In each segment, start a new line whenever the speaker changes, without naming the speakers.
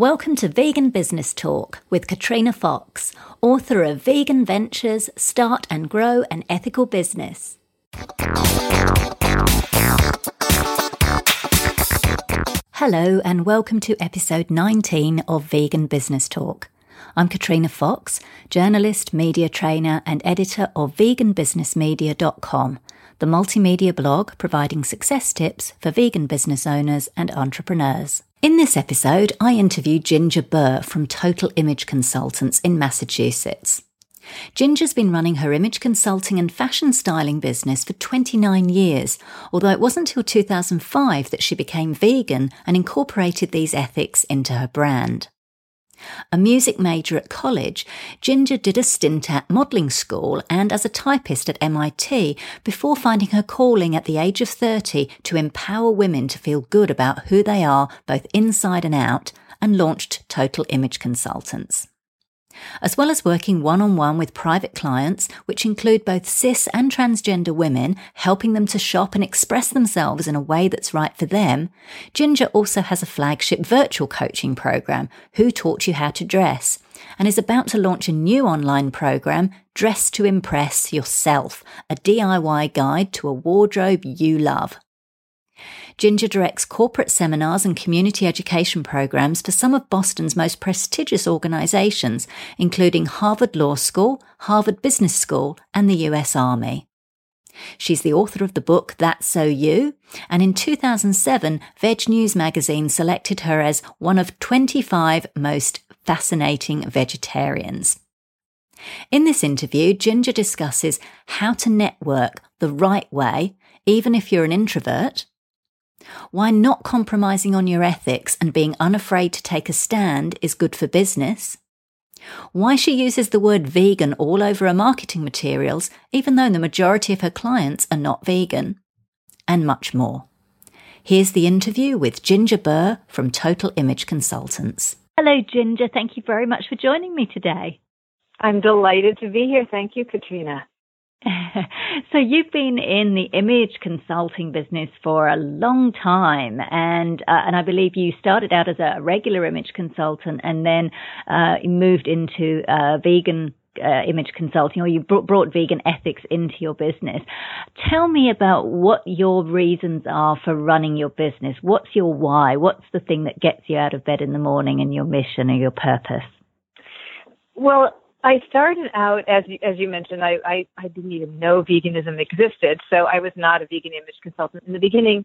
Welcome to Vegan Business Talk with Katrina Fox, author of Vegan Ventures Start and Grow an Ethical Business. Hello, and welcome to episode 19 of Vegan Business Talk. I'm Katrina Fox, journalist, media trainer, and editor of veganbusinessmedia.com, the multimedia blog providing success tips for vegan business owners and entrepreneurs. In this episode, I interview Ginger Burr from Total Image Consultants in Massachusetts. Ginger's been running her image consulting and fashion styling business for 29 years, although it wasn't until 2005 that she became vegan and incorporated these ethics into her brand. A music major at college, Ginger did a stint at modelling school and as a typist at MIT before finding her calling at the age of 30 to empower women to feel good about who they are both inside and out and launched Total Image Consultants as well as working one on one with private clients, which include both cis and transgender women, helping them to shop and express themselves in a way that's right for them. Ginger also has a flagship virtual coaching program, Who Taught You How to Dress, and is about to launch a new online program, Dress to Impress Yourself, a DIY guide to a wardrobe you love. Ginger directs corporate seminars and community education programs for some of Boston's most prestigious organizations, including Harvard Law School, Harvard Business School, and the US Army. She's the author of the book That's So You, and in 2007, Veg News magazine selected her as one of 25 most fascinating vegetarians. In this interview, Ginger discusses how to network the right way, even if you're an introvert, why not compromising on your ethics and being unafraid to take a stand is good for business. Why she uses the word vegan all over her marketing materials, even though the majority of her clients are not vegan. And much more. Here's the interview with Ginger Burr from Total Image Consultants. Hello, Ginger. Thank you very much for joining me today.
I'm delighted to be here. Thank you, Katrina.
so you've been in the image consulting business for a long time, and uh, and I believe you started out as a regular image consultant, and then uh, moved into uh, vegan uh, image consulting, or you brought, brought vegan ethics into your business. Tell me about what your reasons are for running your business. What's your why? What's the thing that gets you out of bed in the morning, and your mission or your purpose?
Well, I started out as you, as you mentioned. I, I I didn't even know veganism existed, so I was not a vegan image consultant in the beginning.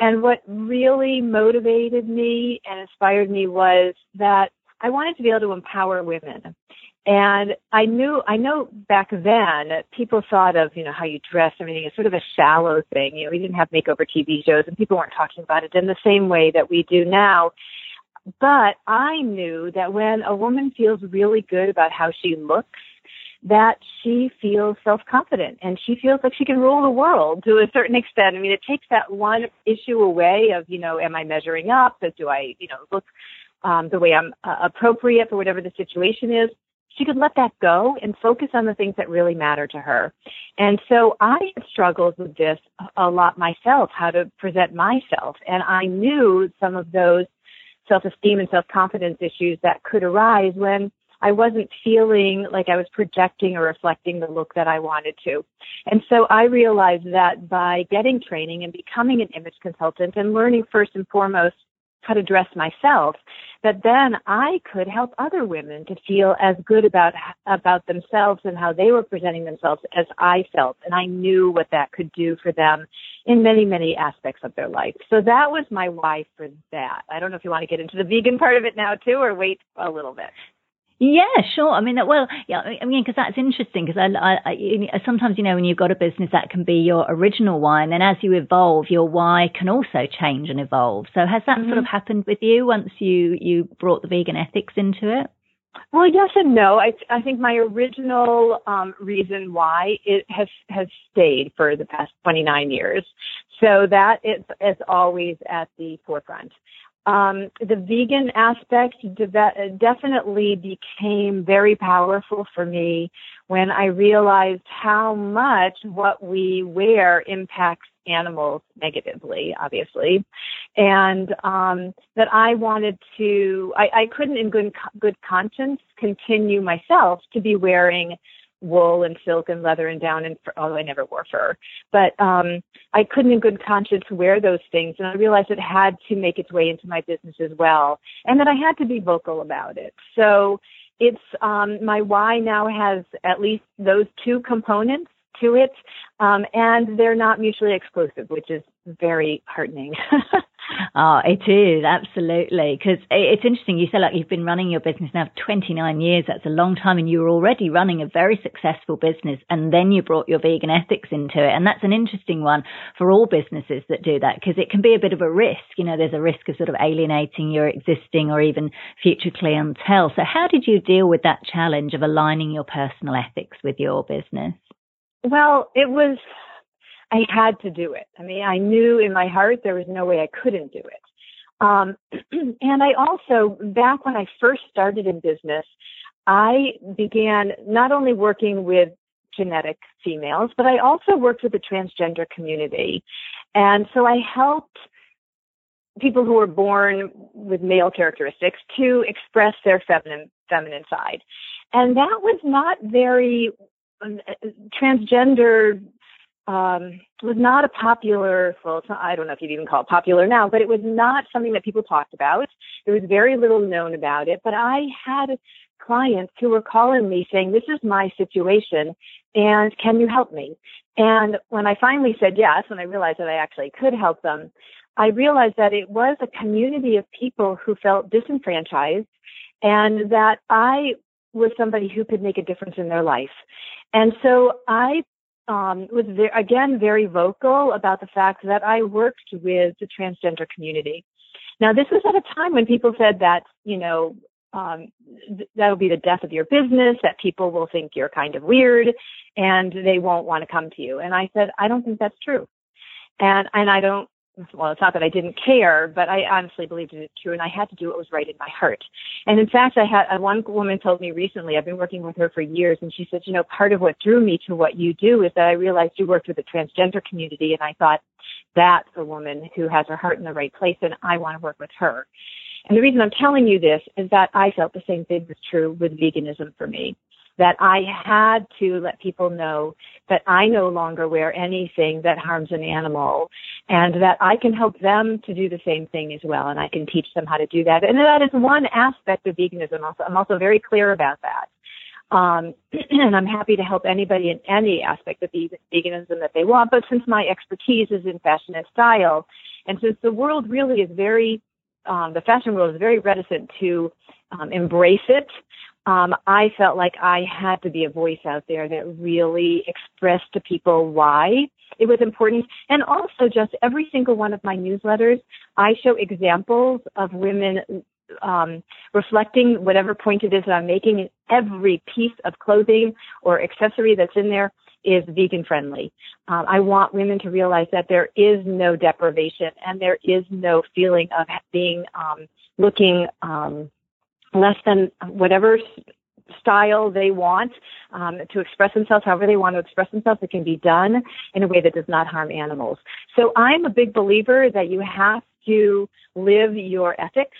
And what really motivated me and inspired me was that I wanted to be able to empower women. And I knew, I know back then people thought of, you know, how you dress, everything as sort of a shallow thing. You know, we didn't have makeover TV shows and people weren't talking about it in the same way that we do now. But I knew that when a woman feels really good about how she looks, that she feels self-confident and she feels like she can rule the world to a certain extent. I mean, it takes that one issue away of, you know, am I measuring up? Do I, you know, look um, the way I'm uh, appropriate for whatever the situation is? She could let that go and focus on the things that really matter to her. And so I struggled with this a lot myself, how to present myself. And I knew some of those self-esteem and self-confidence issues that could arise when I wasn't feeling like I was projecting or reflecting the look that I wanted to. And so I realized that by getting training and becoming an image consultant and learning first and foremost how to dress myself, that then I could help other women to feel as good about about themselves and how they were presenting themselves as I felt, and I knew what that could do for them in many many aspects of their life. So that was my why for that. I don't know if you want to get into the vegan part of it now too, or wait a little bit.
Yeah, sure. I mean, well, yeah, I mean, because that's interesting. Because I, I, I, sometimes, you know, when you've got a business, that can be your original why, and then as you evolve, your why can also change and evolve. So, has that mm-hmm. sort of mm-hmm. happened with you once you you brought the vegan ethics into it?
Well, yes and no. I I think my original um, reason why it has has stayed for the past 29 years. So that is is always at the forefront. Um, the vegan aspect de- definitely became very powerful for me when I realized how much what we wear impacts animals negatively, obviously, and um, that I wanted to. I, I couldn't, in good good conscience, continue myself to be wearing wool and silk and leather and down and fur, although I never wore fur, but um, I couldn't in good conscience wear those things, and I realized it had to make its way into my business as well, and that I had to be vocal about it. So it's um, my why now has at least those two components to it, um, and they're not mutually exclusive, which is very heartening.
oh, it is absolutely because it's interesting. You said like you've been running your business now 29 years. That's a long time, and you were already running a very successful business, and then you brought your vegan ethics into it, and that's an interesting one for all businesses that do that because it can be a bit of a risk. You know, there's a risk of sort of alienating your existing or even future clientele. So, how did you deal with that challenge of aligning your personal ethics with your business?
Well, it was I had to do it. I mean, I knew in my heart there was no way I couldn't do it. Um, and I also, back when I first started in business, I began not only working with genetic females, but I also worked with the transgender community. And so I helped people who were born with male characteristics to express their feminine feminine side. And that was not very um, transgender um, was not a popular, well, not, I don't know if you'd even call it popular now, but it was not something that people talked about. There was very little known about it, but I had clients who were calling me saying, this is my situation and can you help me? And when I finally said yes, when I realized that I actually could help them, I realized that it was a community of people who felt disenfranchised and that I was somebody who could make a difference in their life. And so I um, was again very vocal about the fact that I worked with the transgender community. Now, this was at a time when people said that, you know, um, th- that'll be the death of your business, that people will think you're kind of weird and they won't want to come to you. And I said, I don't think that's true. And, and I don't well, it's not that I didn't care, but I honestly believed it true, and I had to do what was right in my heart. And in fact, I had uh, one woman told me recently. I've been working with her for years, and she said, you know, part of what drew me to what you do is that I realized you worked with the transgender community, and I thought that's a woman who has her heart in the right place, and I want to work with her. And the reason I'm telling you this is that I felt the same thing was true with veganism for me that I had to let people know that I no longer wear anything that harms an animal and that I can help them to do the same thing as well and I can teach them how to do that. And that is one aspect of veganism. Also, I'm also very clear about that. Um, and I'm happy to help anybody in any aspect of veganism that they want. But since my expertise is in fashion and style, and since the world really is very, um, the fashion world is very reticent to um, embrace it, um, I felt like I had to be a voice out there that really expressed to people why it was important. And also just every single one of my newsletters, I show examples of women um, reflecting whatever point it is that I'm making. Every piece of clothing or accessory that's in there is vegan friendly. Um, I want women to realize that there is no deprivation and there is no feeling of being um, looking um, less than whatever style they want um, to express themselves, however they want to express themselves, it can be done in a way that does not harm animals. So I'm a big believer that you have to live your ethics.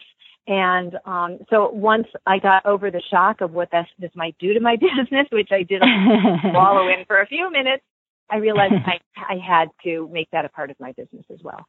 And um, so once I got over the shock of what this, this might do to my business, which I did wallow in for a few minutes, I realized I, I had to make that a part of my business as well.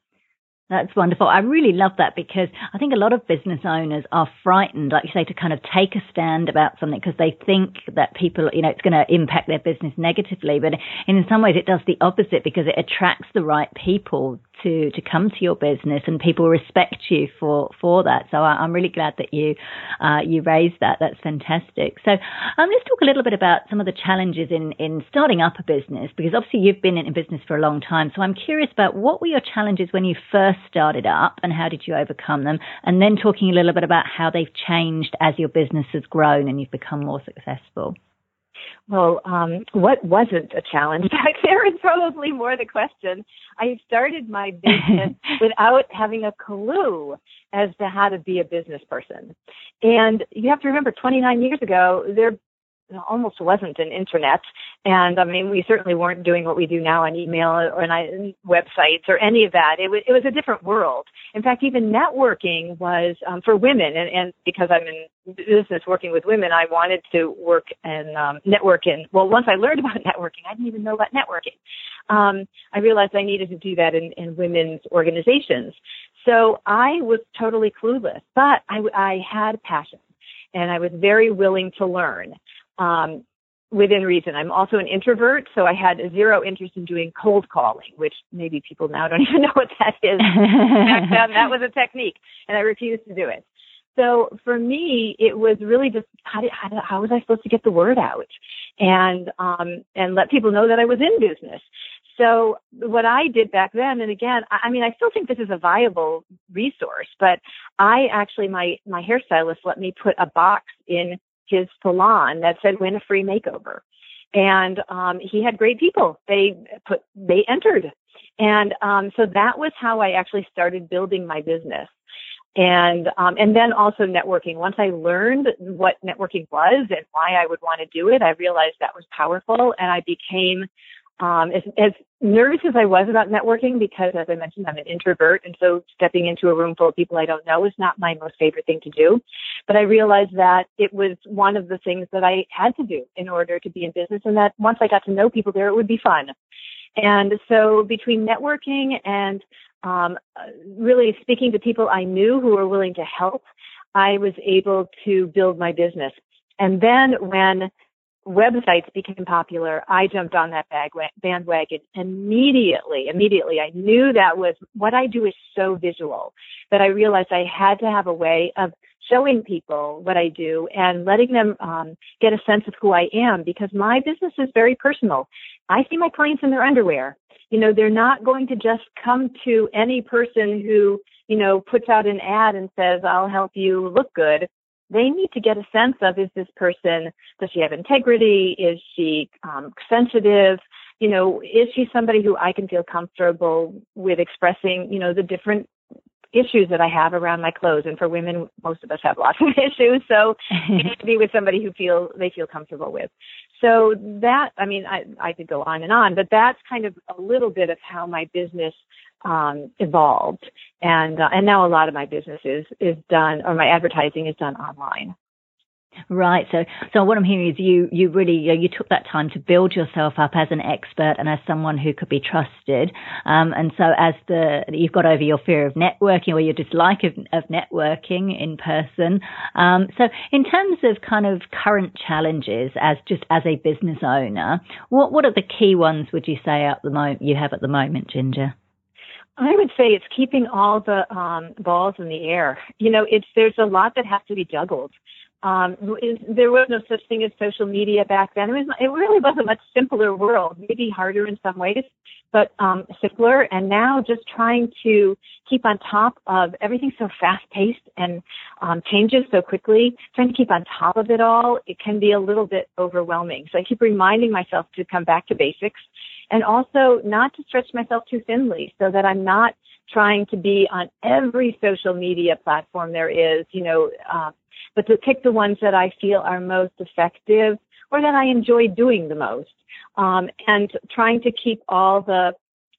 That's wonderful. I really love that because I think a lot of business owners are frightened, like you say, to kind of take a stand about something because they think that people, you know, it's going to impact their business negatively. But in some ways, it does the opposite because it attracts the right people to to come to your business, and people respect you for for that. So I, am really glad that you uh, you raised that. That's fantastic. So um, let's talk a little bit about some of the challenges in in starting up a business because obviously you've been in business for a long time. So I'm curious about what were your challenges when you first started up, and how did you overcome them? And then talking a little bit about how they've changed as your business has grown and you've become more successful.
Well, um, what wasn't a challenge back there is probably more the question. I started my business without having a clue as to how to be a business person. And you have to remember 29 years ago, there almost wasn't an internet. And I mean, we certainly weren't doing what we do now on email or on websites or any of that. It was, it was a different world. In fact, even networking was um, for women. And, and because I'm in business working with women, I wanted to work and um, network in, well, once I learned about networking, I didn't even know about networking. Um, I realized I needed to do that in, in women's organizations. So I was totally clueless, but I, I had passion and I was very willing to learn um, within reason. I'm also an introvert, so I had zero interest in doing cold calling, which maybe people now don't even know what that is. Back then, that was a technique, and I refused to do it. So for me, it was really just how, did, how, how was I supposed to get the word out and um, and let people know that I was in business. So what I did back then, and again, I mean, I still think this is a viable resource, but I actually, my, my hairstylist let me put a box in his salon that said win a free makeover. And, um, he had great people. They put, they entered. And, um, so that was how I actually started building my business. And, um, and then also networking. Once I learned what networking was and why I would want to do it, I realized that was powerful and I became um, as, as nervous as I was about networking, because as I mentioned, I'm an introvert, and so stepping into a room full of people I don't know is not my most favorite thing to do. But I realized that it was one of the things that I had to do in order to be in business, and that once I got to know people there, it would be fun. And so between networking and um, really speaking to people I knew who were willing to help, I was able to build my business. And then when websites became popular, I jumped on that bandwagon immediately. Immediately, I knew that was what I do is so visual that I realized I had to have a way of showing people what I do and letting them um, get a sense of who I am because my business is very personal. I see my clients in their underwear. You know, they're not going to just come to any person who, you know, puts out an ad and says, I'll help you look good they need to get a sense of is this person does she have integrity is she um, sensitive you know is she somebody who i can feel comfortable with expressing you know the different issues that I have around my clothes. And for women, most of us have lots of issues. So you need to be with somebody who feel they feel comfortable with. So that, I mean, I, I could go on and on, but that's kind of a little bit of how my business um, evolved. And, uh, and now a lot of my business is, is done, or my advertising is done online.
Right. So, so what I'm hearing is you, you really, you, took that time to build yourself up as an expert and as someone who could be trusted. Um, and so as the, you've got over your fear of networking or your dislike of, of networking in person. Um, so in terms of kind of current challenges as just as a business owner, what, what are the key ones would you say at the moment you have at the moment, Ginger?
I would say it's keeping all the um, balls in the air. You know, it's there's a lot that has to be juggled. Um, there was no such thing as social media back then. It was, it really was a much simpler world, maybe harder in some ways, but um, simpler. And now just trying to keep on top of everything so fast paced and um, changes so quickly, trying to keep on top of it all, it can be a little bit overwhelming. So I keep reminding myself to come back to basics and also not to stretch myself too thinly so that I'm not trying to be on every social media platform there is, you know, uh, but to pick the ones that I feel are most effective or that I enjoy doing the most. Um, and trying to keep all the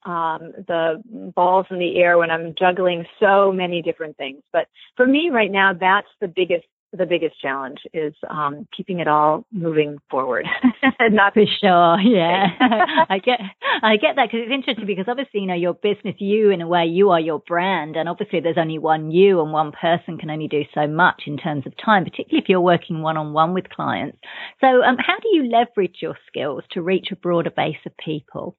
um, the balls in the air when I'm juggling so many different things. But for me right now, that's the biggest the biggest challenge is um, keeping it all moving forward.
Not for sure, yeah. I get I get that because it's interesting because obviously you know your business, you in a way, you are your brand, and obviously there's only one you, and one person can only do so much in terms of time, particularly if you're working one on one with clients. So, um, how do you leverage your skills to reach a broader base of people?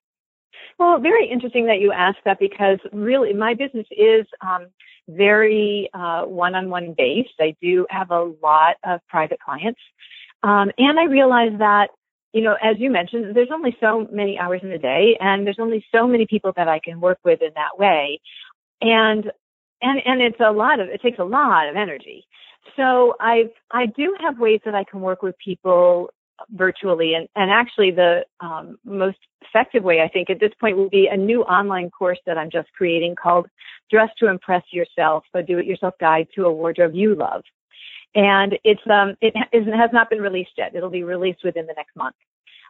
Well, very interesting that you asked that because really my business is um, very uh, one-on-one based. I do have a lot of private clients. Um, and I realize that, you know, as you mentioned, there's only so many hours in the day and there's only so many people that I can work with in that way. And, and, and it's a lot of, it takes a lot of energy. So I, I do have ways that I can work with people virtually. And, and actually the um, most effective way, I think, at this point will be a new online course that I'm just creating called Dress to Impress Yourself, a do-it-yourself guide to a wardrobe you love. and it's um it has not been released yet. It'll be released within the next month.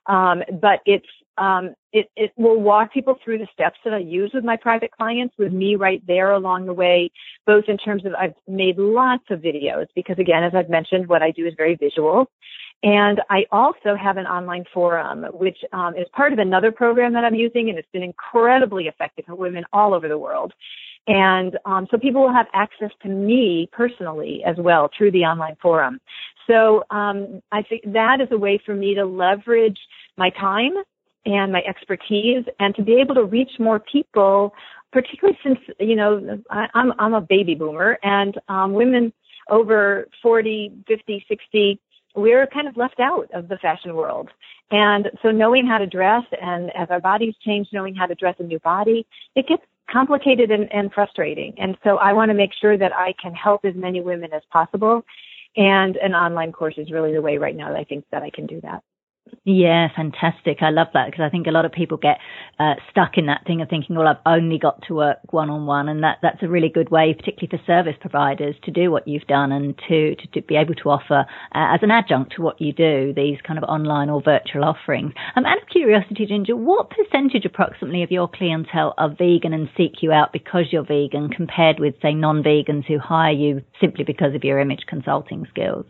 Um, but it's um, it, it will walk people through the steps that I use with my private clients with me right there along the way, both in terms of I've made lots of videos because again, as I've mentioned, what I do is very visual. And I also have an online forum, which um, is part of another program that I'm using, and it's been incredibly effective for women all over the world. And um, so people will have access to me personally as well through the online forum. So um, I think that is a way for me to leverage my time and my expertise and to be able to reach more people, particularly since, you know, I, I'm, I'm a baby boomer and um, women over 40, 50, 60, we're kind of left out of the fashion world. And so knowing how to dress and as our bodies change, knowing how to dress a new body, it gets complicated and, and frustrating. And so I want to make sure that I can help as many women as possible. And an online course is really the way right now that I think that I can do that.
Yeah, fantastic. I love that because I think a lot of people get uh, stuck in that thing of thinking, well, I've only got to work one on one. And that, that's a really good way, particularly for service providers, to do what you've done and to, to, to be able to offer, uh, as an adjunct to what you do, these kind of online or virtual offerings. Um, out of curiosity, Ginger, what percentage approximately of your clientele are vegan and seek you out because you're vegan compared with, say, non vegans who hire you simply because of your image consulting skills?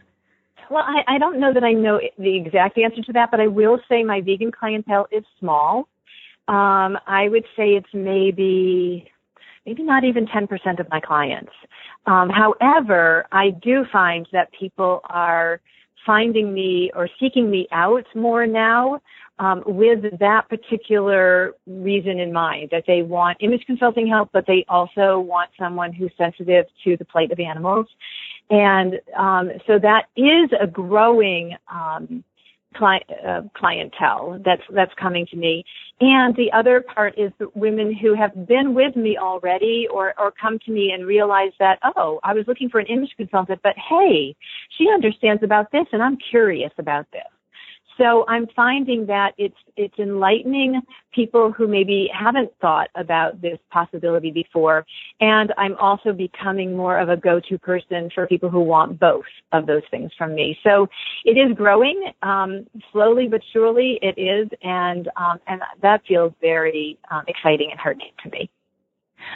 Well, I, I don't know that I know the exact answer to that, but I will say my vegan clientele is small. Um, I would say it's maybe maybe not even 10% of my clients. Um, however, I do find that people are finding me or seeking me out more now um, with that particular reason in mind that they want image consulting help, but they also want someone who's sensitive to the plight of animals. And um, so that is a growing um, cli- uh, clientele that's that's coming to me. And the other part is women who have been with me already or or come to me and realize that oh I was looking for an image consultant, but hey, she understands about this, and I'm curious about this. So I'm finding that it's it's enlightening people who maybe haven't thought about this possibility before, and I'm also becoming more of a go-to person for people who want both of those things from me. So it is growing um, slowly but surely. It is, and um, and that feels very um, exciting and heartening to me.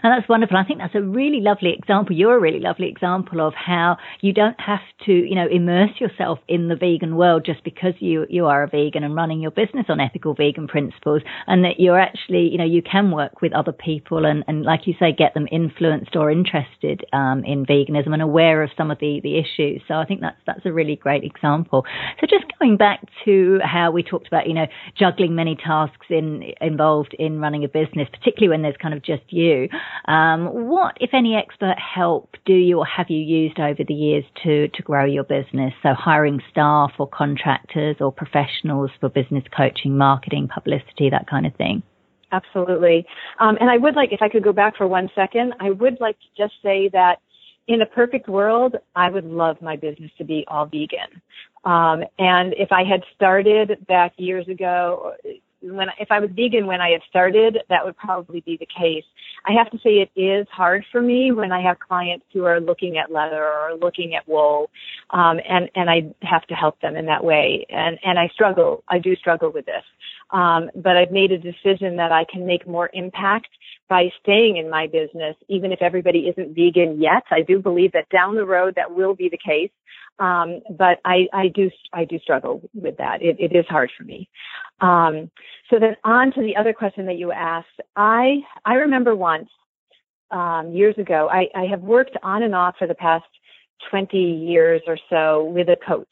And that's wonderful. I think that's a really lovely example. You're a really lovely example of how you don't have to, you know, immerse yourself in the vegan world just because you, you are a vegan and running your business on ethical vegan principles and that you're actually, you know, you can work with other people and, and like you say, get them influenced or interested, um, in veganism and aware of some of the, the issues. So I think that's, that's a really great example. So just going back to how we talked about, you know, juggling many tasks in, involved in running a business, particularly when there's kind of just you. Um, what, if any, expert help do you or have you used over the years to, to grow your business? So hiring staff or contractors or professionals for business coaching, marketing, publicity, that kind of thing.
Absolutely. Um, and I would like, if I could go back for one second, I would like to just say that in a perfect world, I would love my business to be all vegan. Um, and if I had started back years ago, when if I was vegan when I had started, that would probably be the case. I have to say it is hard for me when I have clients who are looking at leather or looking at wool, um, and and I have to help them in that way. And and I struggle. I do struggle with this. Um, but I've made a decision that I can make more impact by staying in my business, even if everybody isn't vegan yet. I do believe that down the road that will be the case. Um, but I, I do, I do struggle with that. It, it is hard for me. Um, so then on to the other question that you asked. I, I remember once, um, years ago, I, I have worked on and off for the past 20 years or so with a coach.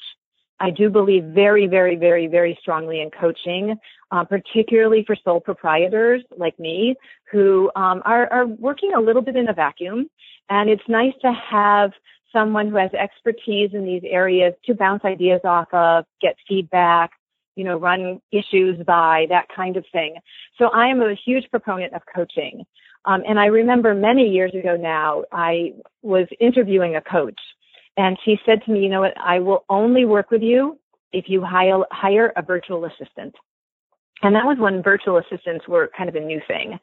I do believe very, very, very, very strongly in coaching, uh, particularly for sole proprietors like me who um, are, are working a little bit in a vacuum. And it's nice to have someone who has expertise in these areas to bounce ideas off of, get feedback, you know, run issues by, that kind of thing. So I am a huge proponent of coaching. Um, and I remember many years ago now, I was interviewing a coach and she said to me, you know what, I will only work with you if you hire, hire a virtual assistant. And that was when virtual assistants were kind of a new thing.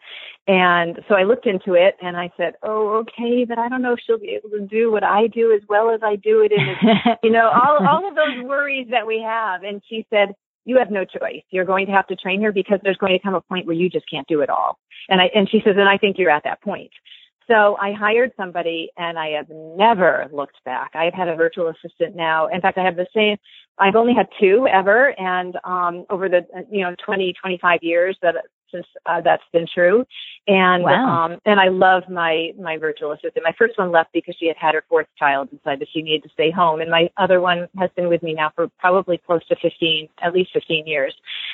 And so I looked into it and I said, Oh, okay, but I don't know if she'll be able to do what I do as well as I do it. And, you know, all, all of those worries that we have. And she said, you have no choice. You're going to have to train her because there's going to come a point where you just can't do it all. And I, and she says, and I think you're at that point. So I hired somebody and I have never looked back. I've had a virtual assistant now. In fact, I have the same, I've only had two ever. And, um, over the, you know, 20, 25 years that since uh, that's been true. And, wow. um, and I love my, my virtual assistant. My first one left because she had had her fourth child and decided she needed to stay home. And my other one has been with me now for probably close to 15, at least 15 years.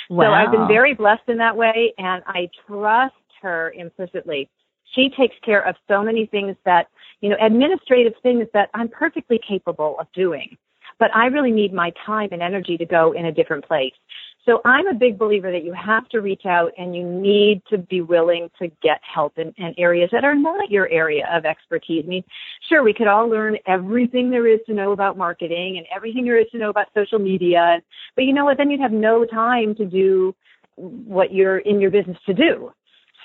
Wow. So I've been very blessed in that way and I trust her implicitly she takes care of so many things that, you know, administrative things that I'm perfectly capable of doing. But I really need my time and energy to go in a different place. So I'm a big believer that you have to reach out and you need to be willing to get help in, in, areas that are not your area of expertise. I mean, sure, we could all learn everything there is to know about marketing and everything there is to know about social media. But you know what? Then you'd have no time to do what you're in your business to do.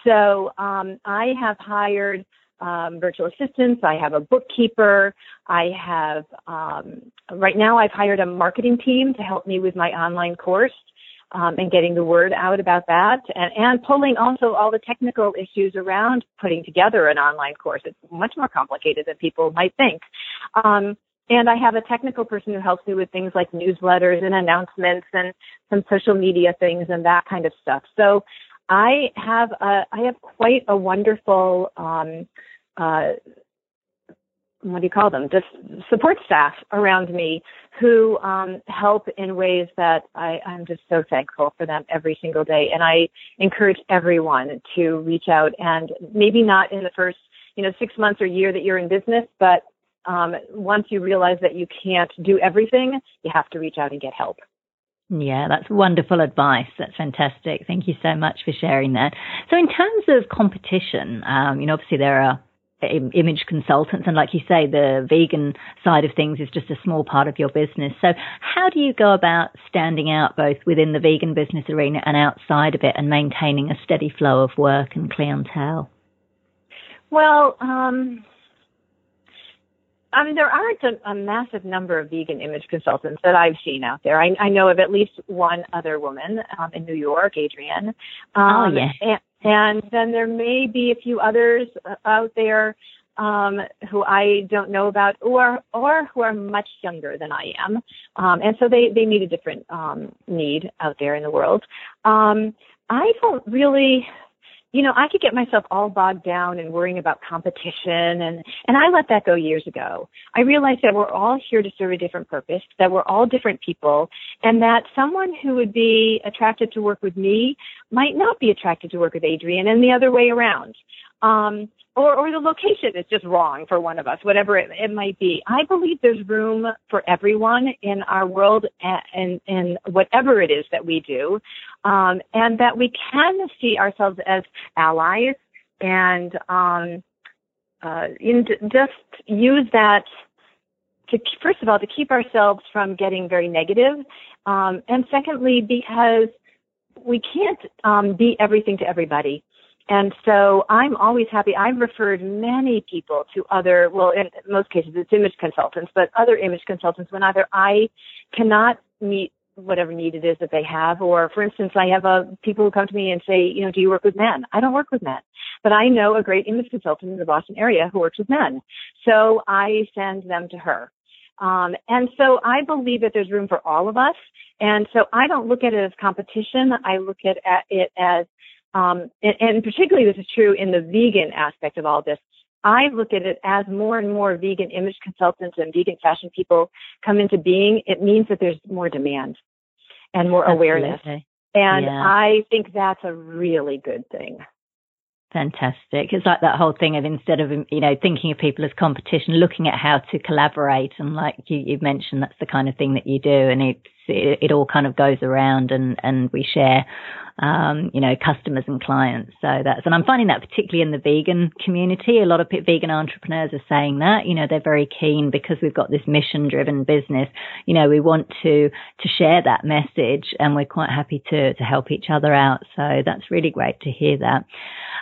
So um, I have hired um, virtual assistants. I have a bookkeeper. I have um, right now I've hired a marketing team to help me with my online course. Um, and getting the word out about that and, and pulling also all the technical issues around putting together an online course. It's much more complicated than people might think. Um, and I have a technical person who helps me with things like newsletters and announcements and some social media things and that kind of stuff. So I have a, I have quite a wonderful, um, uh, what do you call them? Just support staff around me who um, help in ways that I, I'm just so thankful for them every single day. And I encourage everyone to reach out and maybe not in the first, you know, six months or year that you're in business, but um, once you realize that you can't do everything, you have to reach out and get help.
Yeah, that's wonderful advice. That's fantastic. Thank you so much for sharing that. So, in terms of competition, um, you know, obviously there are image consultants, and like you say, the vegan side of things is just a small part of your business. So, how do you go about standing out both within the vegan business arena and outside of it, and maintaining a steady flow of work and clientele?
Well, um, I mean, there aren't a, a, massive number of vegan image consultants that I've seen out there. I, I know of at least one other woman um, in New York, Adrienne.
Oh, um, oh, yeah.
And, and, then there may be a few others uh, out there um, who I don't know about, or or who are much younger than I am, um, and so they they meet a different um, need out there in the world. Um, I don't really you know, I could get myself all bogged down and worrying about competition and, and I let that go years ago. I realized that we're all here to serve a different purpose, that we're all different people, and that someone who would be attracted to work with me might not be attracted to work with Adrian and the other way around. Um, or, or the location is just wrong for one of us, whatever it, it might be. I believe there's room for everyone in our world and, and, whatever it is that we do, um, and that we can see ourselves as allies and um, uh, in, just use that to first of all to keep ourselves from getting very negative, um, and secondly because we can't um, be everything to everybody. And so I'm always happy. I've referred many people to other, well, in most cases it's image consultants, but other image consultants when either I cannot meet whatever need it is that they have, or for instance, I have uh, people who come to me and say, you know, do you work with men? I don't work with men, but I know a great image consultant in the Boston area who works with men. So I send them to her. Um, and so I believe that there's room for all of us. And so I don't look at it as competition. I look at it as um, and, and particularly this is true in the vegan aspect of all this. I look at it as more and more vegan image consultants and vegan fashion people come into being. It means that there's more demand and more Absolutely. awareness. And yeah. I think that's a really good thing.
Fantastic. It's like that whole thing of instead of, you know, thinking of people as competition, looking at how to collaborate. And like you, you mentioned, that's the kind of thing that you do. And it's, it, it all kind of goes around and and we share um, you know, customers and clients. So that's, and I'm finding that particularly in the vegan community, a lot of vegan entrepreneurs are saying that, you know, they're very keen because we've got this mission driven business. You know, we want to, to share that message and we're quite happy to, to help each other out. So that's really great to hear that.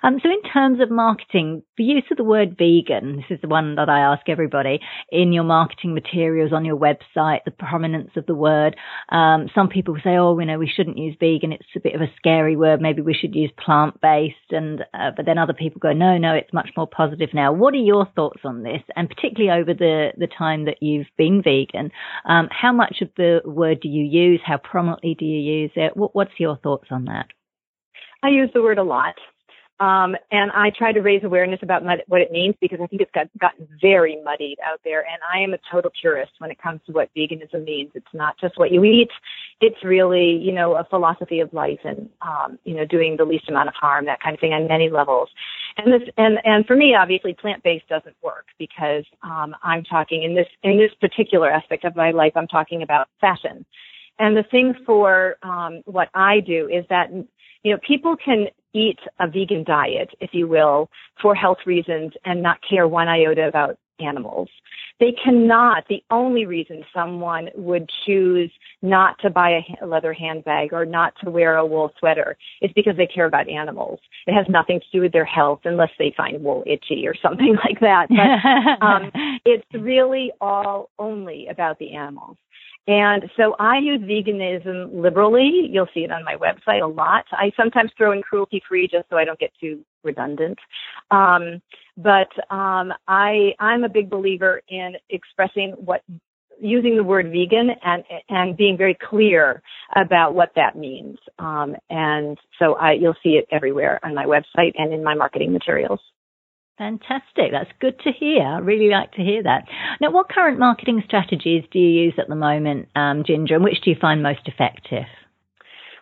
Um, so in terms of marketing, the use of the word vegan, this is the one that I ask everybody in your marketing materials on your website, the prominence of the word. Um, some people say, oh, you know, we shouldn't use vegan. It's a bit of a scary word. Maybe we should use plant based. And, uh, but then other people go, no, no, it's much more positive now. What are your thoughts on this? And particularly over the, the time that you've been vegan, um, how much of the word do you use? How prominently do you use it? What, what's your thoughts on that?
I use the word a lot. Um, and I try to raise awareness about what it means because I think it's got, gotten very muddied out there. And I am a total purist when it comes to what veganism means. It's not just what you eat. It's really, you know, a philosophy of life and, um, you know, doing the least amount of harm, that kind of thing on many levels. And this, and, and for me, obviously plant-based doesn't work because, um, I'm talking in this, in this particular aspect of my life, I'm talking about fashion. And the thing for um, what I do is that you know people can eat a vegan diet, if you will, for health reasons and not care one iota about animals. They cannot. The only reason someone would choose not to buy a leather handbag or not to wear a wool sweater is because they care about animals. It has nothing to do with their health unless they find wool itchy or something like that. But um, it's really all only about the animals. And so I use veganism liberally. You'll see it on my website a lot. I sometimes throw in cruelty free just so I don't get too redundant. Um, but um, I I'm a big believer in expressing what using the word vegan and and being very clear about what that means. Um, and so I, you'll see it everywhere on my website and in my marketing materials.
Fantastic. That's good to hear. I really like to hear that. Now, what current marketing strategies do you use at the moment, um, Ginger, and which do you find most effective?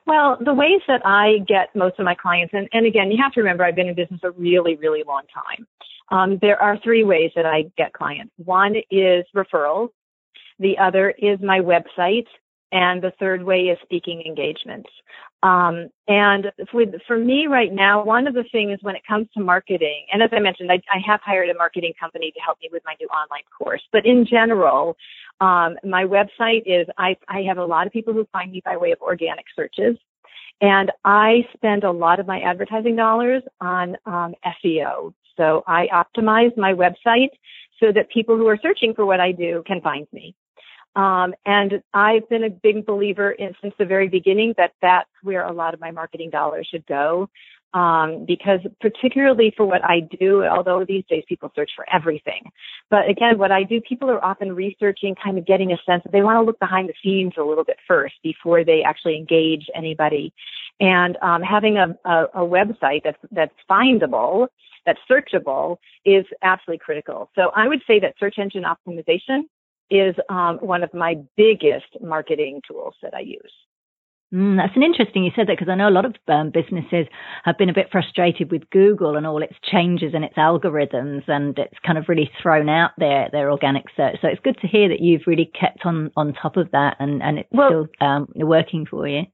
Well, the ways that I get most of my clients, and, and again, you have to remember I've been in business a really, really long time. Um, there are three ways that I get clients. One is referrals. The other is my website. And the third way is speaking engagements. Um, and for, for me right now, one of the things when it comes to marketing, and as I mentioned, I, I have hired a marketing company to help me with my new online course. But in general, um, my website is I, I have a lot of people who find me by way of organic searches. And I spend a lot of my advertising dollars on um, SEO. So I optimize my website so that people who are searching for what I do can find me. Um, and I've been a big believer in since the very beginning that that's where a lot of my marketing dollars should go. Um, because particularly for what I do, although these days people search for everything, but again, what I do, people are often researching, kind of getting a sense that they want to look behind the scenes a little bit first before they actually engage anybody. And um, having a, a, a website that's that's findable, that's searchable, is absolutely critical. So I would say that search engine optimization is um, one of my biggest marketing tools that I use.
Mm, that's an interesting. You said that because I know a lot of um, businesses have been a bit frustrated with Google and all its changes and its algorithms, and it's kind of really thrown out their their organic search. So it's good to hear that you've really kept on on top of that, and and it's well, still um, working for you.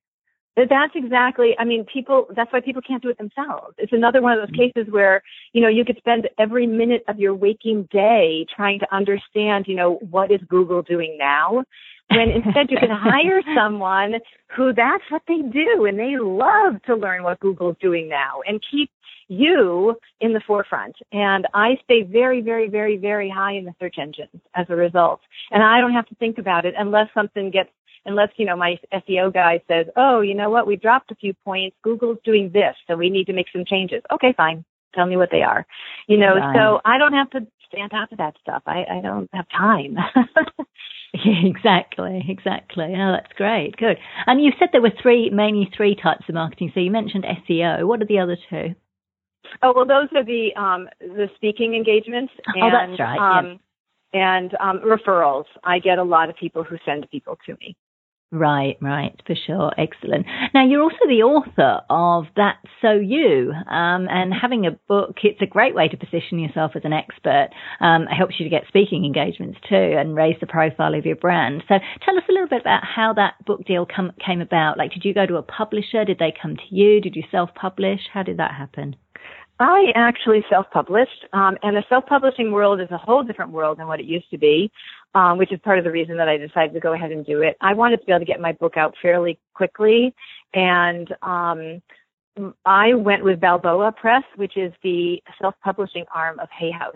That's exactly, I mean, people, that's why people can't do it themselves. It's another one of those mm-hmm. cases where, you know, you could spend every minute of your waking day trying to understand, you know, what is Google doing now? When instead you can hire someone who that's what they do and they love to learn what Google's doing now and keep you in the forefront. And I stay very, very, very, very high in the search engines as a result. And I don't have to think about it unless something gets unless, you know, my SEO guy says, oh, you know what, we dropped a few points. Google's doing this, so we need to make some changes. Okay, fine. Tell me what they are. You know, right. so I don't have to stay on top of that stuff. I, I don't have time.
exactly, exactly. Oh, that's great. Good. And you said there were three, mainly three types of marketing. So you mentioned SEO. What are the other two?
Oh well, those are the um, the speaking engagements.
And, oh, that's right. Um,
yeah. And um, referrals. I get a lot of people who send people to me.
Right, right, for sure. Excellent. Now, you're also the author of That's So You, um, and having a book, it's a great way to position yourself as an expert. Um, it helps you to get speaking engagements too and raise the profile of your brand. So tell us a little bit about how that book deal come, came about. Like, did you go to a publisher? Did they come to you? Did you self-publish? How did that happen?
I actually self-published, um, and the self-publishing world is a whole different world than what it used to be, um, which is part of the reason that I decided to go ahead and do it. I wanted to be able to get my book out fairly quickly, and um, I went with Balboa Press, which is the self-publishing arm of Hay House.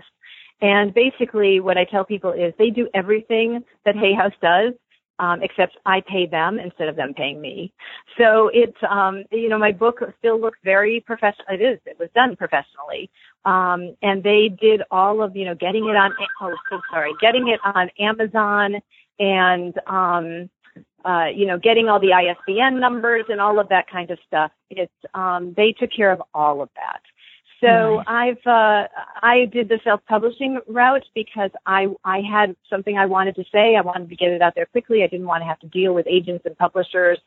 And basically, what I tell people is they do everything that Hay House does, um, except I pay them instead of them paying me. So it's, um, you know, my book still looks very professional. It is. It was done professionally. Um, and they did all of, you know, getting it on, oh, so sorry, getting it on Amazon and, um, uh, you know, getting all the ISBN numbers and all of that kind of stuff. It's, um, they took care of all of that. So. I've uh, I did the self-publishing route because I I had something I wanted to say. I wanted to get it out there quickly. I didn't want to have to deal with agents and publishers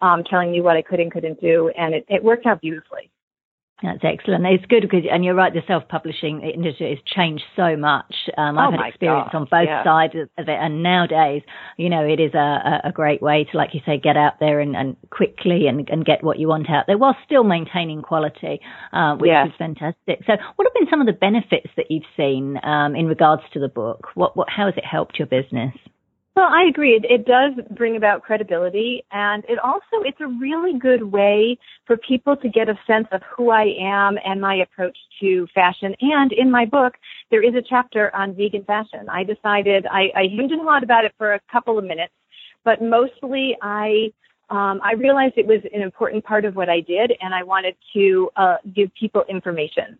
um, telling me what I could and couldn't do, and it, it worked out beautifully.
That's excellent. It's good because, and you're right, the self-publishing industry has changed so much. Um, I've
oh
had experience
God.
on both
yeah.
sides of it, and nowadays, you know, it is a, a great way to, like you say, get out there and, and quickly and, and, get what you want out there while still maintaining quality, uh, which
yes.
is fantastic. So, what have been some of the benefits that you've seen um, in regards to the book? What, what, how has it helped your business?
Well, I agree. It, does bring about credibility and it also, it's a really good way for people to get a sense of who I am and my approach to fashion. And in my book, there is a chapter on vegan fashion. I decided, I, I hemmed and hawed about it for a couple of minutes, but mostly I, um, I realized it was an important part of what I did and I wanted to uh, give people information.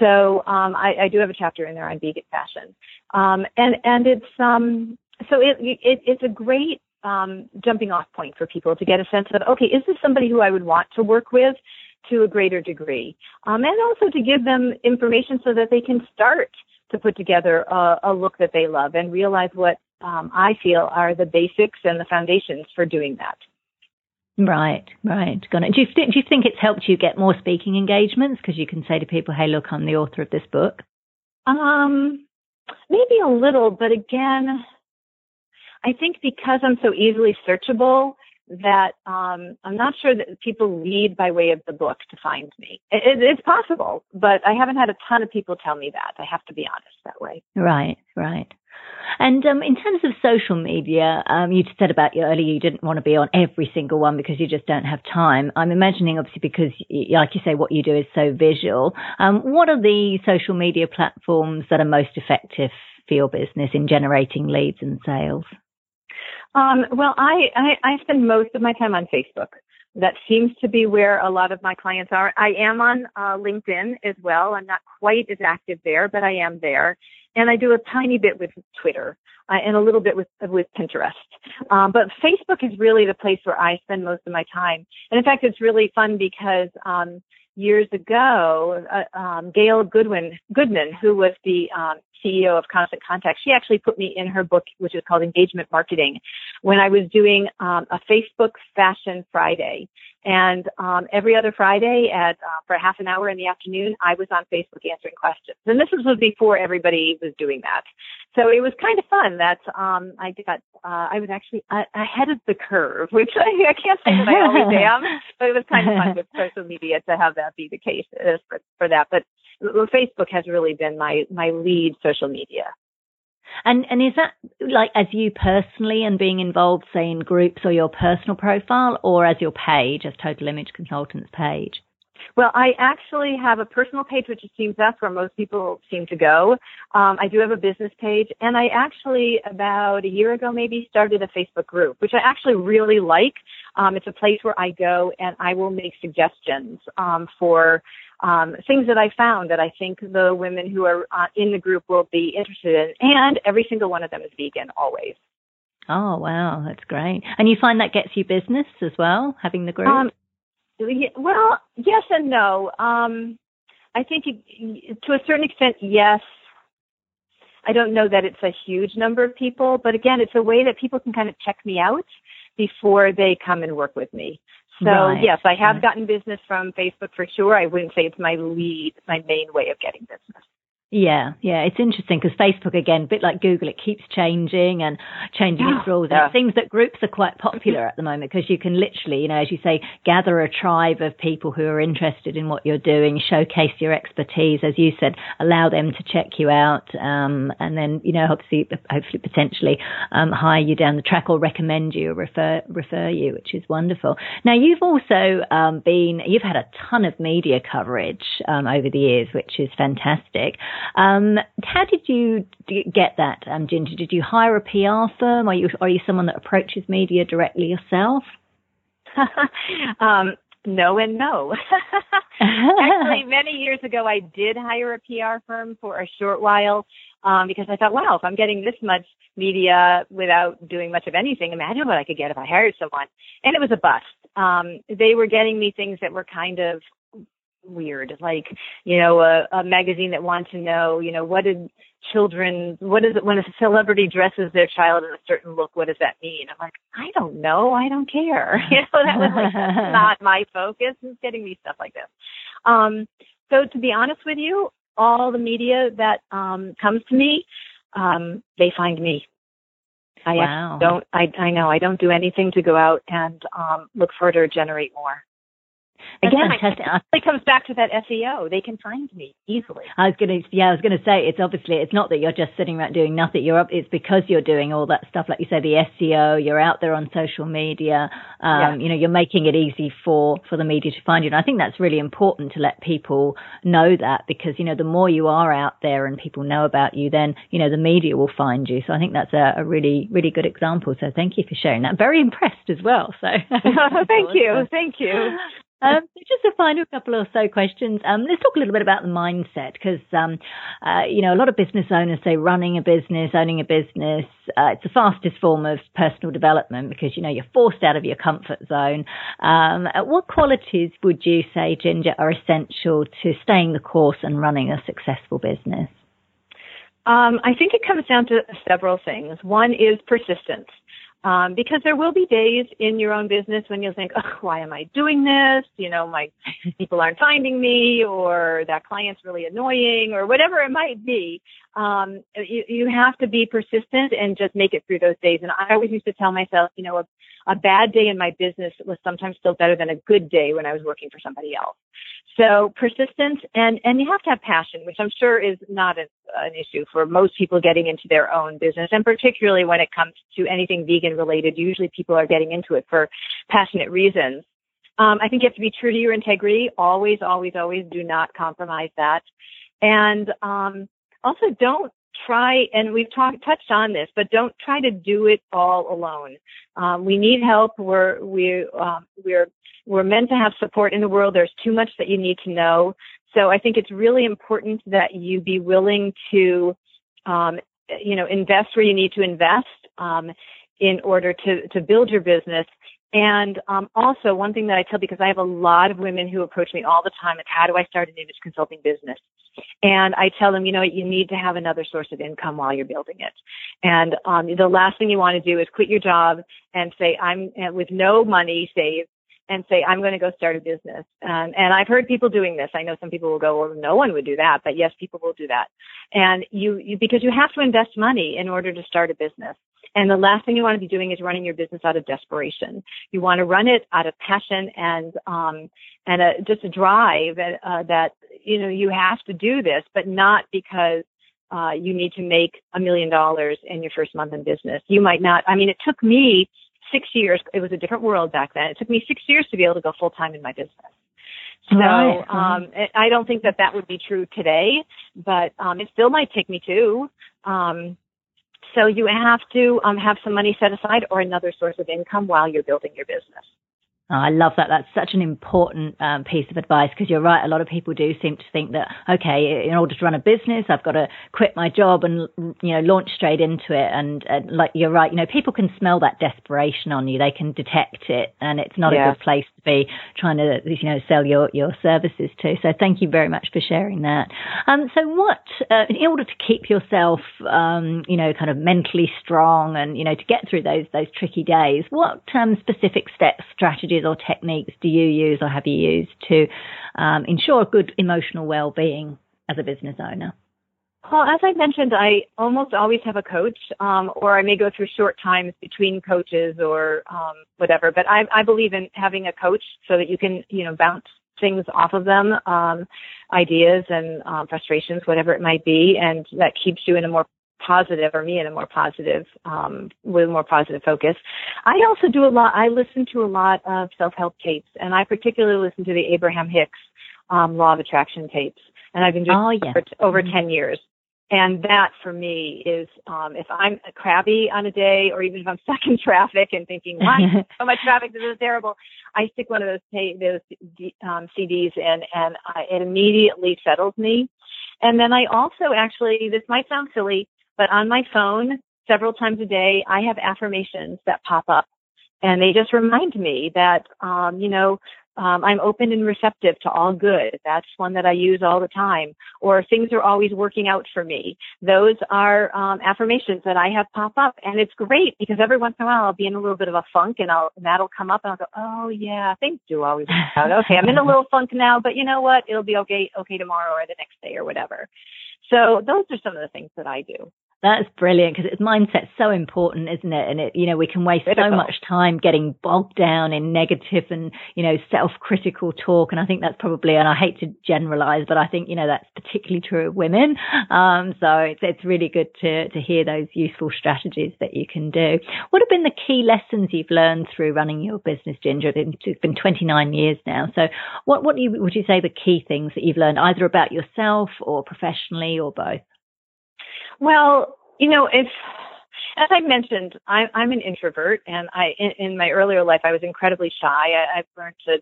So um, I, I do have a chapter in there on vegan fashion. Um, and, and it's, um, so it, it, it's a great um, jumping off point for people to get a sense of, okay, is this somebody who I would want to work with to a greater degree? Um, and also to give them information so that they can start to put together a, a look that they love and realize what um, I feel are the basics and the foundations for doing that.
Right, right. Got it. Do you, th- do you think it's helped you get more speaking engagements? Because you can say to people, hey, look, I'm the author of this book.
Um, maybe a little, but again, I think because I'm so easily searchable that um, I'm not sure that people read by way of the book to find me. It, it's possible, but I haven't had a ton of people tell me that. I have to be honest that way.
Right, right. And um, in terms of social media, um, you said about earlier you didn't want to be on every single one because you just don't have time. I'm imagining, obviously, because like you say, what you do is so visual. Um, what are the social media platforms that are most effective for your business in generating leads and sales?
Um, well, I, I, I spend most of my time on Facebook. That seems to be where a lot of my clients are. I am on uh, LinkedIn as well. I'm not quite as active there, but I am there, and I do a tiny bit with Twitter uh, and a little bit with with Pinterest. Um, but Facebook is really the place where I spend most of my time. And in fact, it's really fun because um, years ago, uh, um, Gail Goodwin Goodman, who was the um, CEO of Constant Contact, she actually put me in her book, which is called Engagement Marketing, when I was doing um, a Facebook Fashion Friday. And um, every other Friday at uh, for half an hour in the afternoon, I was on Facebook answering questions. And this was before everybody was doing that, so it was kind of fun. That um, I got, uh, I was actually ahead of the curve, which I, I can't say that I always am, but it was kind of fun with social media to have that be the case uh, for, for that. But Facebook has really been my my lead social media.
And and is that like as you personally and being involved, say in groups or your personal profile, or as your page, as Total Image Consultants page?
Well, I actually have a personal page, which it seems that's where most people seem to go. Um, I do have a business page, and I actually about a year ago maybe started a Facebook group, which I actually really like. Um, it's a place where I go and I will make suggestions um, for um, things that I found that I think the women who are uh, in the group will be interested in. And every single one of them is vegan, always.
Oh, wow. That's great. And you find that gets you business as well, having the group? Um,
well, yes and no. Um, I think it, to a certain extent, yes. I don't know that it's a huge number of people, but again, it's a way that people can kind of check me out before they come and work with me. So
Right.
yes, I have gotten business from Facebook for sure. I wouldn't say it's my lead, my main way of getting business.
Yeah, yeah, it's interesting because Facebook, again, a bit like Google, it keeps changing and changing its rules.
Yeah.
it seems that groups are quite popular at the moment because you can literally, you know, as you say, gather a tribe of people who are interested in what you're doing, showcase your expertise, as you said, allow them to check you out, um, and then, you know, obviously, hopefully, potentially um, hire you down the track or recommend you or refer refer you, which is wonderful. Now, you've also um, been, you've had a ton of media coverage um, over the years, which is fantastic. Um, how did you get that, um, Ginger? Did you hire a PR firm? Are you are you someone that approaches media directly yourself?
um, no and no. Actually, many years ago, I did hire a PR firm for a short while um, because I thought, wow, if I'm getting this much media without doing much of anything, imagine what I could get if I hired someone. And it was a bust. Um, they were getting me things that were kind of weird, like you know, a, a magazine that wants to know, you know, what did children, what is it when a celebrity dresses their child in a certain look? What does that mean? I'm like, I don't know, I don't care. You know, that was like not my focus. Who's getting me stuff like this? Um, so to be honest with you, all the media that um, comes to me, um, they find me. I
Wow.
don't. I I know. I don't do anything to go out and um, look for to generate more. Again,
fantastic.
It comes back to that SEO. They can find me easily.
I was going to, yeah, I was going to say it's obviously it's not that you're just sitting around doing nothing. You're up. It's because you're doing all that stuff, like you say, the SEO. You're out there on social media. Um,
Yeah.
You know, you're making it easy for for the media to find you. And I think that's really important to let people know that because you know the more you are out there and people know about you, then you know the media will find you. So I think that's a, a really really good example. So thank you for sharing that. Very impressed as well. So
thank you. Thank you.
Um, so just a final couple or so questions. Um, let's talk a little bit about the mindset because, um, uh, you know, a lot of business owners say running a business, owning a business, uh, it's the fastest form of personal development because, you know, you're forced out of your comfort zone. Um, what qualities would you say, Ginger, are essential to staying the course and running a successful business?
Um, I think it comes down to several things. One is persistence. Um, because there will be days in your own business when you'll think, oh, why am I doing this? You know, my people aren't finding me or that client's really annoying or whatever it might be. Um, you, you have to be persistent and just make it through those days. And I always used to tell myself, you know, a, a bad day in my business was sometimes still better than a good day when I was working for somebody else. So persistence and, and you have to have passion, which I'm sure is not a, an issue for most people getting into their own business. And particularly when it comes to anything vegan related, usually people are getting into it for passionate reasons. Um, I think you have to be true to your integrity. Always, always, always do not compromise that. And, um, also don't try, and we've talked, touched on this, but don't try to do it all alone. Um, we need help. We're, we, um, we're, we're meant to have support in the world. There's too much that you need to know. So I think it's really important that you be willing to, um, you know, invest where you need to invest, um, in order to, to build your business. And um, also, one thing that I tell because I have a lot of women who approach me all the time is how do I start an image consulting business? And I tell them, you know, you need to have another source of income while you're building it. And um, the last thing you want to do is quit your job and say, I'm uh, with no money saved and say, I'm going to go start a business. Um, and I've heard people doing this. I know some people will go, well, no one would do that, but yes, people will do that. And you, you, because you have to invest money in order to start a business. And the last thing you want to be doing is running your business out of desperation. You want to run it out of passion and, um, and a, just a drive that, uh, that, you know, you have to do this, but not because, uh, you need to make a million dollars in your first month in business. You might not, I mean, it took me six years. It was a different world back then. It took me six years to be able to go full time in my business. So
Right.
um, I don't think that that would be true today, but um, it still might take me two. Um, so you have to um, have some money set aside or another source of income while you're building your business.
Oh, I love that. That's such an important um, piece of advice because you're right. A lot of people do seem to think that, okay, in order to run a business, I've got to quit my job and, you know, launch straight into it. And, and like you're right, you know, people can smell that desperation on you. They can detect it and it's not
Yeah.
a good place
be trying to, you know, sell your, your services to. So thank you very much for sharing that. Um, so what, uh, in order to keep yourself, um, you know, kind of mentally strong and, you know, to get through those, those tricky days, what um, specific steps, strategies or techniques do you use or have you used to um, ensure good emotional well-being as a business owner?
Well, as I mentioned, I almost always have a coach, um, or I may go through short times between coaches or um, whatever. But I, I believe in having a coach so that you can, you know, bounce things off of them, um, ideas and um, frustrations, whatever it might be, and that keeps you in a more positive, or me in a more positive, um, with a more positive focus. I also do a lot. I listen to a lot of self-help tapes, and I particularly listen to the Abraham Hicks um, Law of Attraction tapes and I've been doing oh, for over mm-hmm. 10 years. And that for me is, um, if I'm crabby on a day or even if I'm stuck in traffic and thinking, why so much traffic? This is terrible. I stick one of those, those, um, CDs in and I, it immediately settles me. And then I also actually, this might sound silly, but on my phone several times a day, I have affirmations that pop up and they just remind me that um, you know um, I'm open and receptive to all good. That's one that I use all the time. Or things are always working out for me. Those are um, affirmations that I have pop up, and it's great because every once in a while I'll be in a little bit of a funk, and I'll and that'll come up, and I'll go, oh yeah, things do always work out. Okay, I'm in a little funk now, but you know what? It'll be okay okay tomorrow or the next day or whatever. So those are some of the things that I do.
That's brilliant because it's mindset's so important, isn't it? And it, you know, we can waste so much time getting bogged down in negative and, you know, self-critical talk. And I think that's probably, and I hate to generalize, but I think, you know, that's particularly true of women. Um, so it's, it's really good to, to hear those useful strategies that you can do. What have been the key lessons you've learned through running your business, Ginger? It's been 29 years now. So what, what you, would you say the key things that you've learned either about yourself or professionally or both?
Well, you know, it's as I mentioned, I, I'm an introvert, and I in, in my earlier life I was incredibly shy. I, I've learned to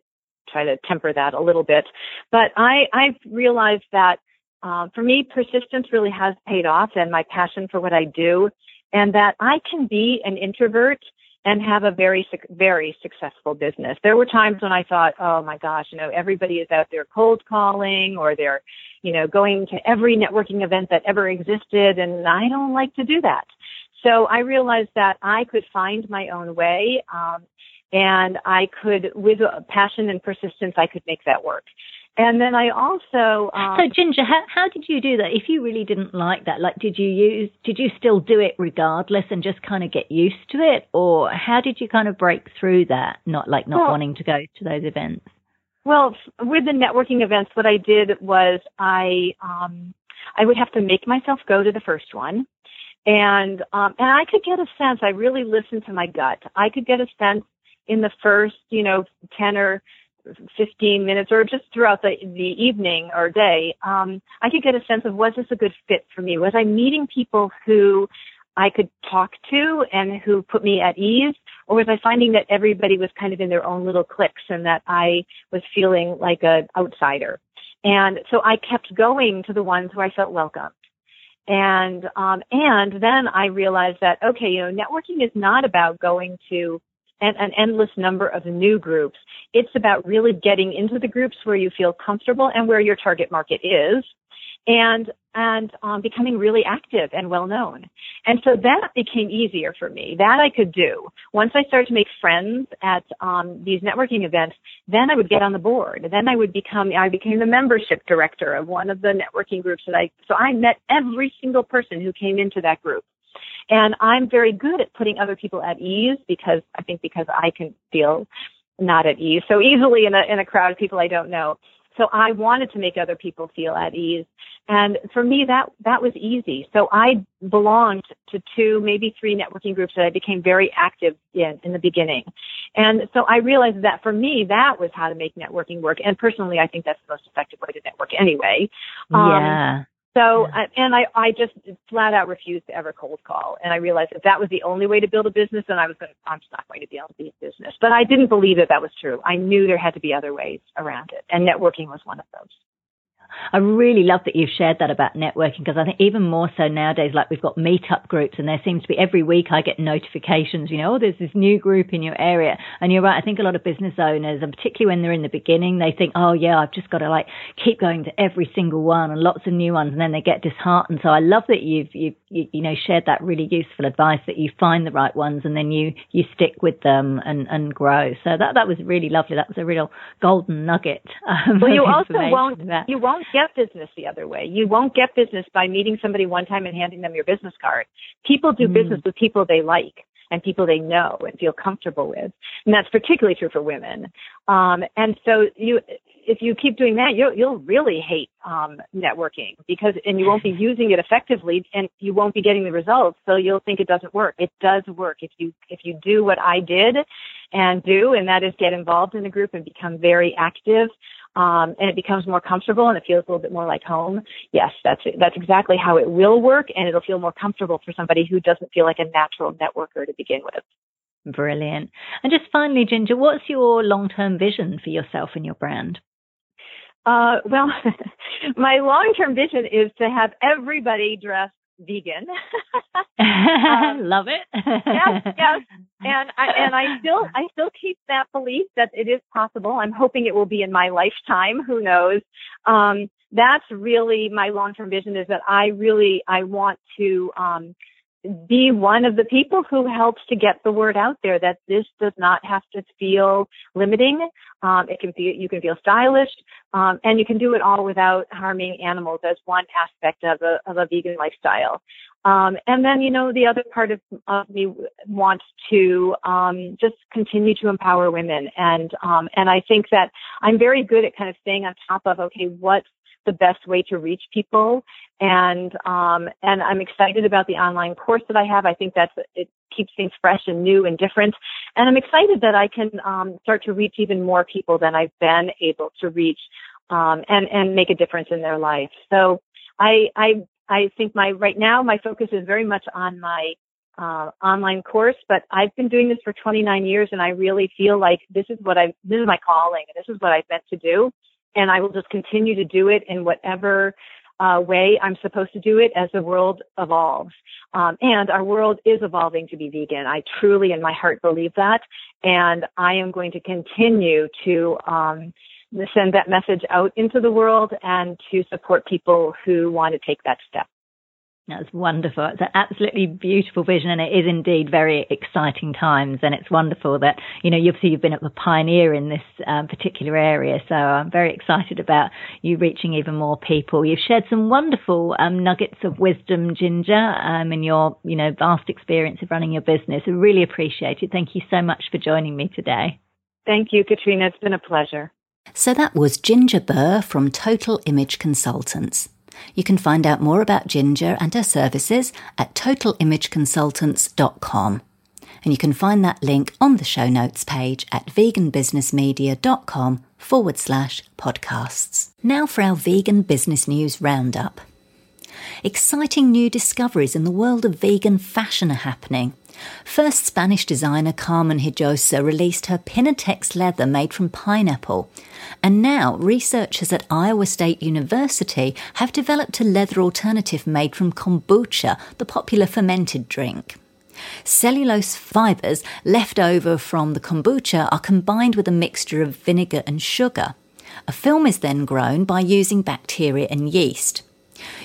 try to temper that a little bit, but I I've realized that uh, for me persistence really has paid off, and my passion for what I do, and that I can be an introvert and have a very, very successful business. There were times when I thought, oh my gosh, you know, everybody is out there cold calling or they're, you know, going to every networking event that ever existed and I don't like to do that. So I realized that I could find my own way, um, and I could, with passion and persistence, I could make that work. And then I also um,
so Ginger, how how did you do that? If you really didn't like that, like did you use did you still do it regardless and just kind of get used to it, or how did you kind of break through that? Not like not well, wanting to go to those events.
Well, with the networking events, what I did was I um, I would have to make myself go to the first one, and um, and I could get a sense. I really listened to my gut. I could get a sense in the first, you know, ten or 15 minutes or just throughout the, the evening or day, um, I could get a sense of was this a good fit for me? Was I meeting people who I could talk to and who put me at ease? Or was I finding that everybody was kind of in their own little cliques and that I was feeling like an outsider? And so I kept going to the ones where I felt welcome. And, um, and then I realized that, okay, you know, networking is not about going to and an endless number of new groups. It's about really getting into the groups where you feel comfortable and where your target market is and and um, becoming really active and well known. And so that became easier for me. That I could do. Once I started to make friends at um, these networking events, then I would get on the board. Then I would become I became the membership director of one of the networking groups that I so I met every single person who came into that group. And I'm very good at putting other people at ease because I think because I can feel not at ease so easily in a in a crowd of people I don't know. So I wanted to make other people feel at ease. And for me that that was easy. So I belonged to two, maybe three networking groups that I became very active in in the beginning. And so I realized that for me that was how to make networking work. And personally I think that's the most effective way to network anyway.
Um, yeah.
So, yeah. Uh, and I, I just flat out refused to ever cold call. And I realized if that was the only way to build a business, then I was going to, I'm just not going to be able to be a business. But I didn't believe that that was true. I knew there had to be other ways around it. And networking was one of those.
I really love that you've shared that about networking because I think even more so nowadays, like we've got meetup groups and there seems to be every week I get notifications, you know, oh, there's this new group in your area. And you're right. I think a lot of business owners and particularly when they're in the beginning, they think, oh yeah, I've just got to like keep going to every single one and lots of new ones. And then they get disheartened. So I love that you've, you've, you, you know, shared that really useful advice that you find the right ones and then you, you stick with them and, and grow. So that, that was really lovely. That was a real golden nugget.
Um, well, you also won't, you won't get business the other way. You won't get business by meeting somebody one time and handing them your business card. People do mm. business with people they like and people they know and feel comfortable with. And that's particularly true for women. Um, and so you, if you keep doing that, you'll, you'll really hate um, networking because, and you won't be using it effectively, and you won't be getting the results. So you'll think it doesn't work. It does work if you if you do what I did, and do, and that is get involved in a group and become very active um, and it becomes more comfortable and it feels a little bit more like home. Yes, that's that's exactly how it will work, and it'll feel more comfortable for somebody who doesn't feel like a natural networker to begin with.
Brilliant. And just finally, Ginger, what's your long-term vision for yourself and your brand?
Uh, well, my long-term vision is to have everybody dress vegan.
um, Love it.
yes, yes. And I and I still I still keep that belief that it is possible. I'm hoping it will be in my lifetime. Who knows? Um, that's really my long term vision is that I really I want to um, be one of the people who helps to get the word out there that this does not have to feel limiting. Um, it can be, you can feel stylish, um, and you can do it all without harming animals as one aspect of a, of a vegan lifestyle. Um, and then, you know, the other part of, of me wants to um, just continue to empower women, and um, and I think that I'm very good at kind of staying on top of okay, what's the best way to reach people. And um, and I'm excited about the online course that I have. I think that's it keeps things fresh and new and different. And I'm excited that I can um, start to reach even more people than I've been able to reach, um, and and make a difference in their life. So I I I think my right now my focus is very much on my uh, online course, but I've been doing this for 29 years, and I really feel like this is what I this is my calling, and this is what I've meant to do and I will just continue to do it in whatever uh, way I'm supposed to do it as the world evolves. Um, and our world is evolving to be vegan. I truly, in my heart, believe that, and I am going to continue to um, send that message out into the world and to support people who want to take that step.
That's wonderful. It's an absolutely beautiful vision and it is indeed very exciting times. And it's wonderful that, you know, obviously you've been a pioneer in this um, particular area. So I'm very excited about you reaching even more people. You've shared some wonderful um, nuggets of wisdom, Ginger, um, in your, you know, vast experience of running your business. I really appreciate it. Thank you so much for joining me today.
Thank you, Katrina. It's been a pleasure.
So that was Ginger Burr from Total Image Consultants. You can find out more about Ginger and her services at totalimageconsultants.com. And you can find that link on the show notes page at veganbusinessmedia.com forward slash podcasts. Now for our vegan business news roundup. Exciting new discoveries in the world of vegan fashion are happening. First, Spanish designer Carmen Hinojosa released her Pinatex leather made from pineapple. And now, researchers at Iowa State University have developed a leather alternative made from kombucha, the popular fermented drink. Cellulose fibres left over from the kombucha are combined with a mixture of vinegar and sugar. A film is then grown by using bacteria and yeast.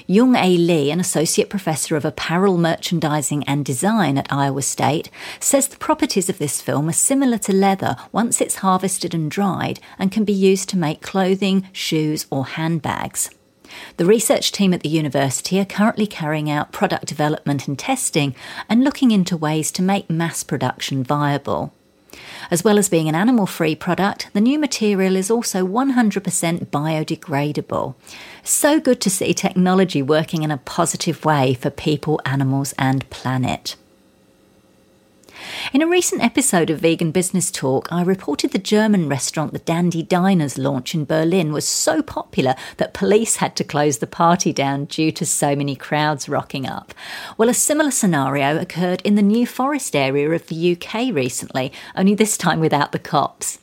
Young A. Lee, an associate professor of apparel merchandising and design at Iowa State, says the properties of this film are similar to leather once it's harvested and dried and can be used to make clothing, shoes, or handbags. The research team at the university are currently carrying out product development and testing and looking into ways to make mass production viable. As well as being an animal free product, the new material is also 100% biodegradable. So good to see technology working in a positive way for people, animals, and planet. In a recent episode of Vegan Business Talk, I reported the German restaurant the Dandy Diners launch in Berlin was so popular that police had to close the party down due to so many crowds rocking up. Well, a similar scenario occurred in the New Forest area of the UK recently, only this time without the cops.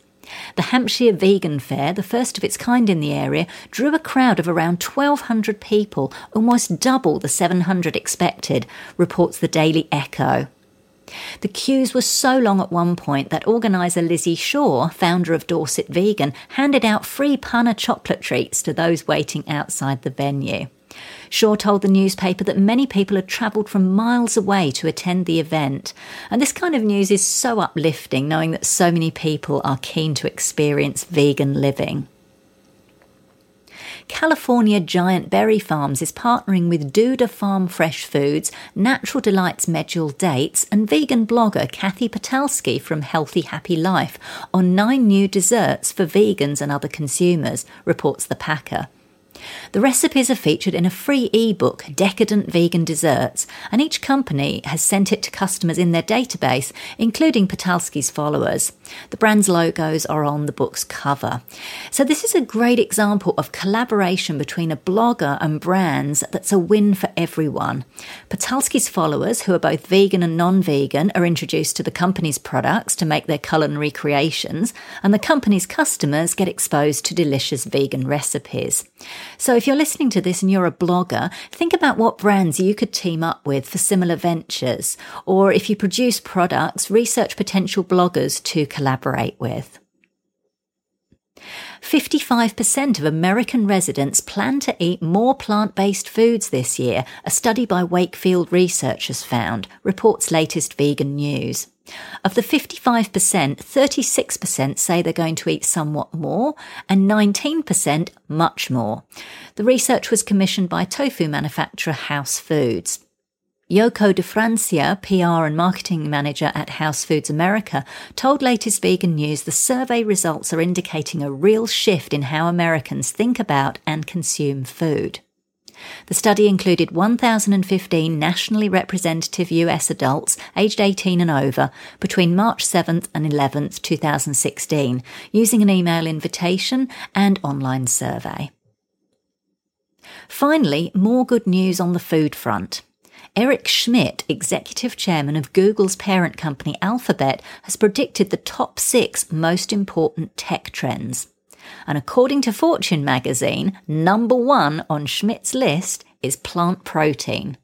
The Hampshire Vegan Fair, the first of its kind in the area, drew a crowd of around 1,200 people, almost double the 700 expected, reports the Daily Echo. The queues were so long at one point that organiser Lizzie Shaw, founder of Dorset Vegan, handed out free Pana chocolate treats to those waiting outside the venue. Shaw told the newspaper that many people had travelled from miles away to attend the event. And this kind of news is so uplifting, knowing that so many people are keen to experience vegan living. California Giant Berry Farms is partnering with Duda Farm Fresh Foods, Natural Delights Medjool Dates, and vegan blogger Kathy Patalski from Healthy Happy Life on nine new desserts for vegans and other consumers, reports The Packer. The recipes are featured in a free ebook, Decadent Vegan Desserts, and each company has sent it to customers in their database, including Patalski's followers. The brand's logos are on the book's cover. So, this is a great example of collaboration between a blogger and brands that's a win for everyone. Patalski's followers, who are both vegan and non vegan, are introduced to the company's products to make their culinary creations, and the company's customers get exposed to delicious vegan recipes. So if you're listening to this and you're a blogger, think about what brands you could team up with for similar ventures. Or if you produce products, research potential bloggers to collaborate with. 55% of American residents plan to eat more plant based foods this year, a study by Wakefield researchers found, reports latest vegan news. Of the 55%, 36% say they're going to eat somewhat more, and 19% much more. The research was commissioned by tofu manufacturer House Foods. Yoko de Francia, PR and marketing manager at House Foods America, told Latest Vegan News the survey results are indicating a real shift in how Americans think about and consume food. The study included 1,015 nationally representative US adults aged 18 and over between March 7th and 11th, 2016, using an email invitation and online survey. Finally, more good news on the food front. Eric Schmidt, executive chairman of Google's parent company Alphabet, has predicted the top six most important tech trends. And according to Fortune magazine, number one on Schmidt's list is plant protein.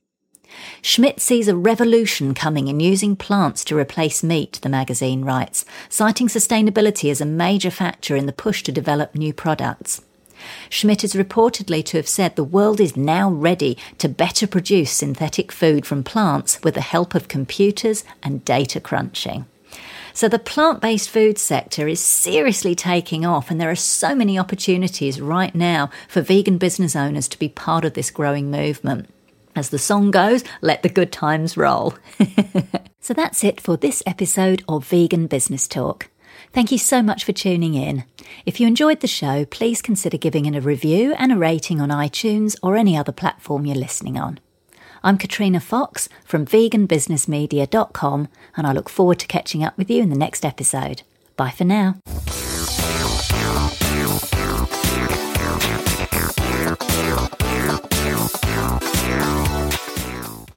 Schmidt sees a revolution coming in using plants to replace meat, the magazine writes, citing sustainability as a major factor in the push to develop new products. Schmidt is reportedly to have said the world is now ready to better produce synthetic food from plants with the help of computers and data crunching. So the plant based food sector is seriously taking off, and there are so many opportunities right now for vegan business owners to be part of this growing movement. As the song goes, let the good times roll. so that's it for this episode of Vegan Business Talk. Thank you so much for tuning in. If you enjoyed the show, please consider giving it a review and a rating on iTunes or any other platform you're listening on. I'm Katrina Fox from veganbusinessmedia.com, and I look forward to catching up with you in the next episode. Bye for now.